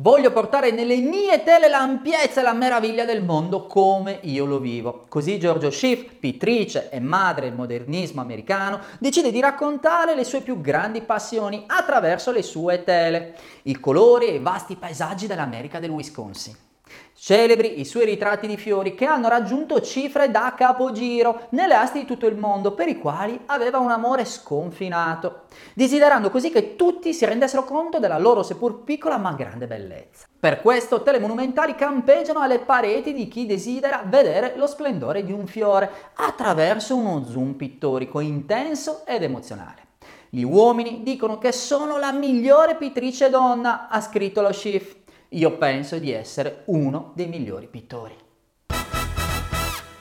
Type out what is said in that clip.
Voglio portare nelle mie tele l'ampiezza e la meraviglia del mondo come io lo vivo. Così Giorgio Schiff, pittrice e madre del modernismo americano, decide di raccontare le sue più grandi passioni attraverso le sue tele, i colori e i vasti paesaggi dell'America del Wisconsin. Celebri i suoi ritratti di fiori che hanno raggiunto cifre da capogiro nelle aste di tutto il mondo per i quali aveva un amore sconfinato, desiderando così che tutti si rendessero conto della loro seppur piccola ma grande bellezza. Per questo tele monumentali campeggiano alle pareti di chi desidera vedere lo splendore di un fiore attraverso uno zoom pittorico intenso ed emozionale. Gli uomini dicono che sono la migliore pittrice donna, ha scritto lo Schiff io penso di essere uno dei migliori pittori.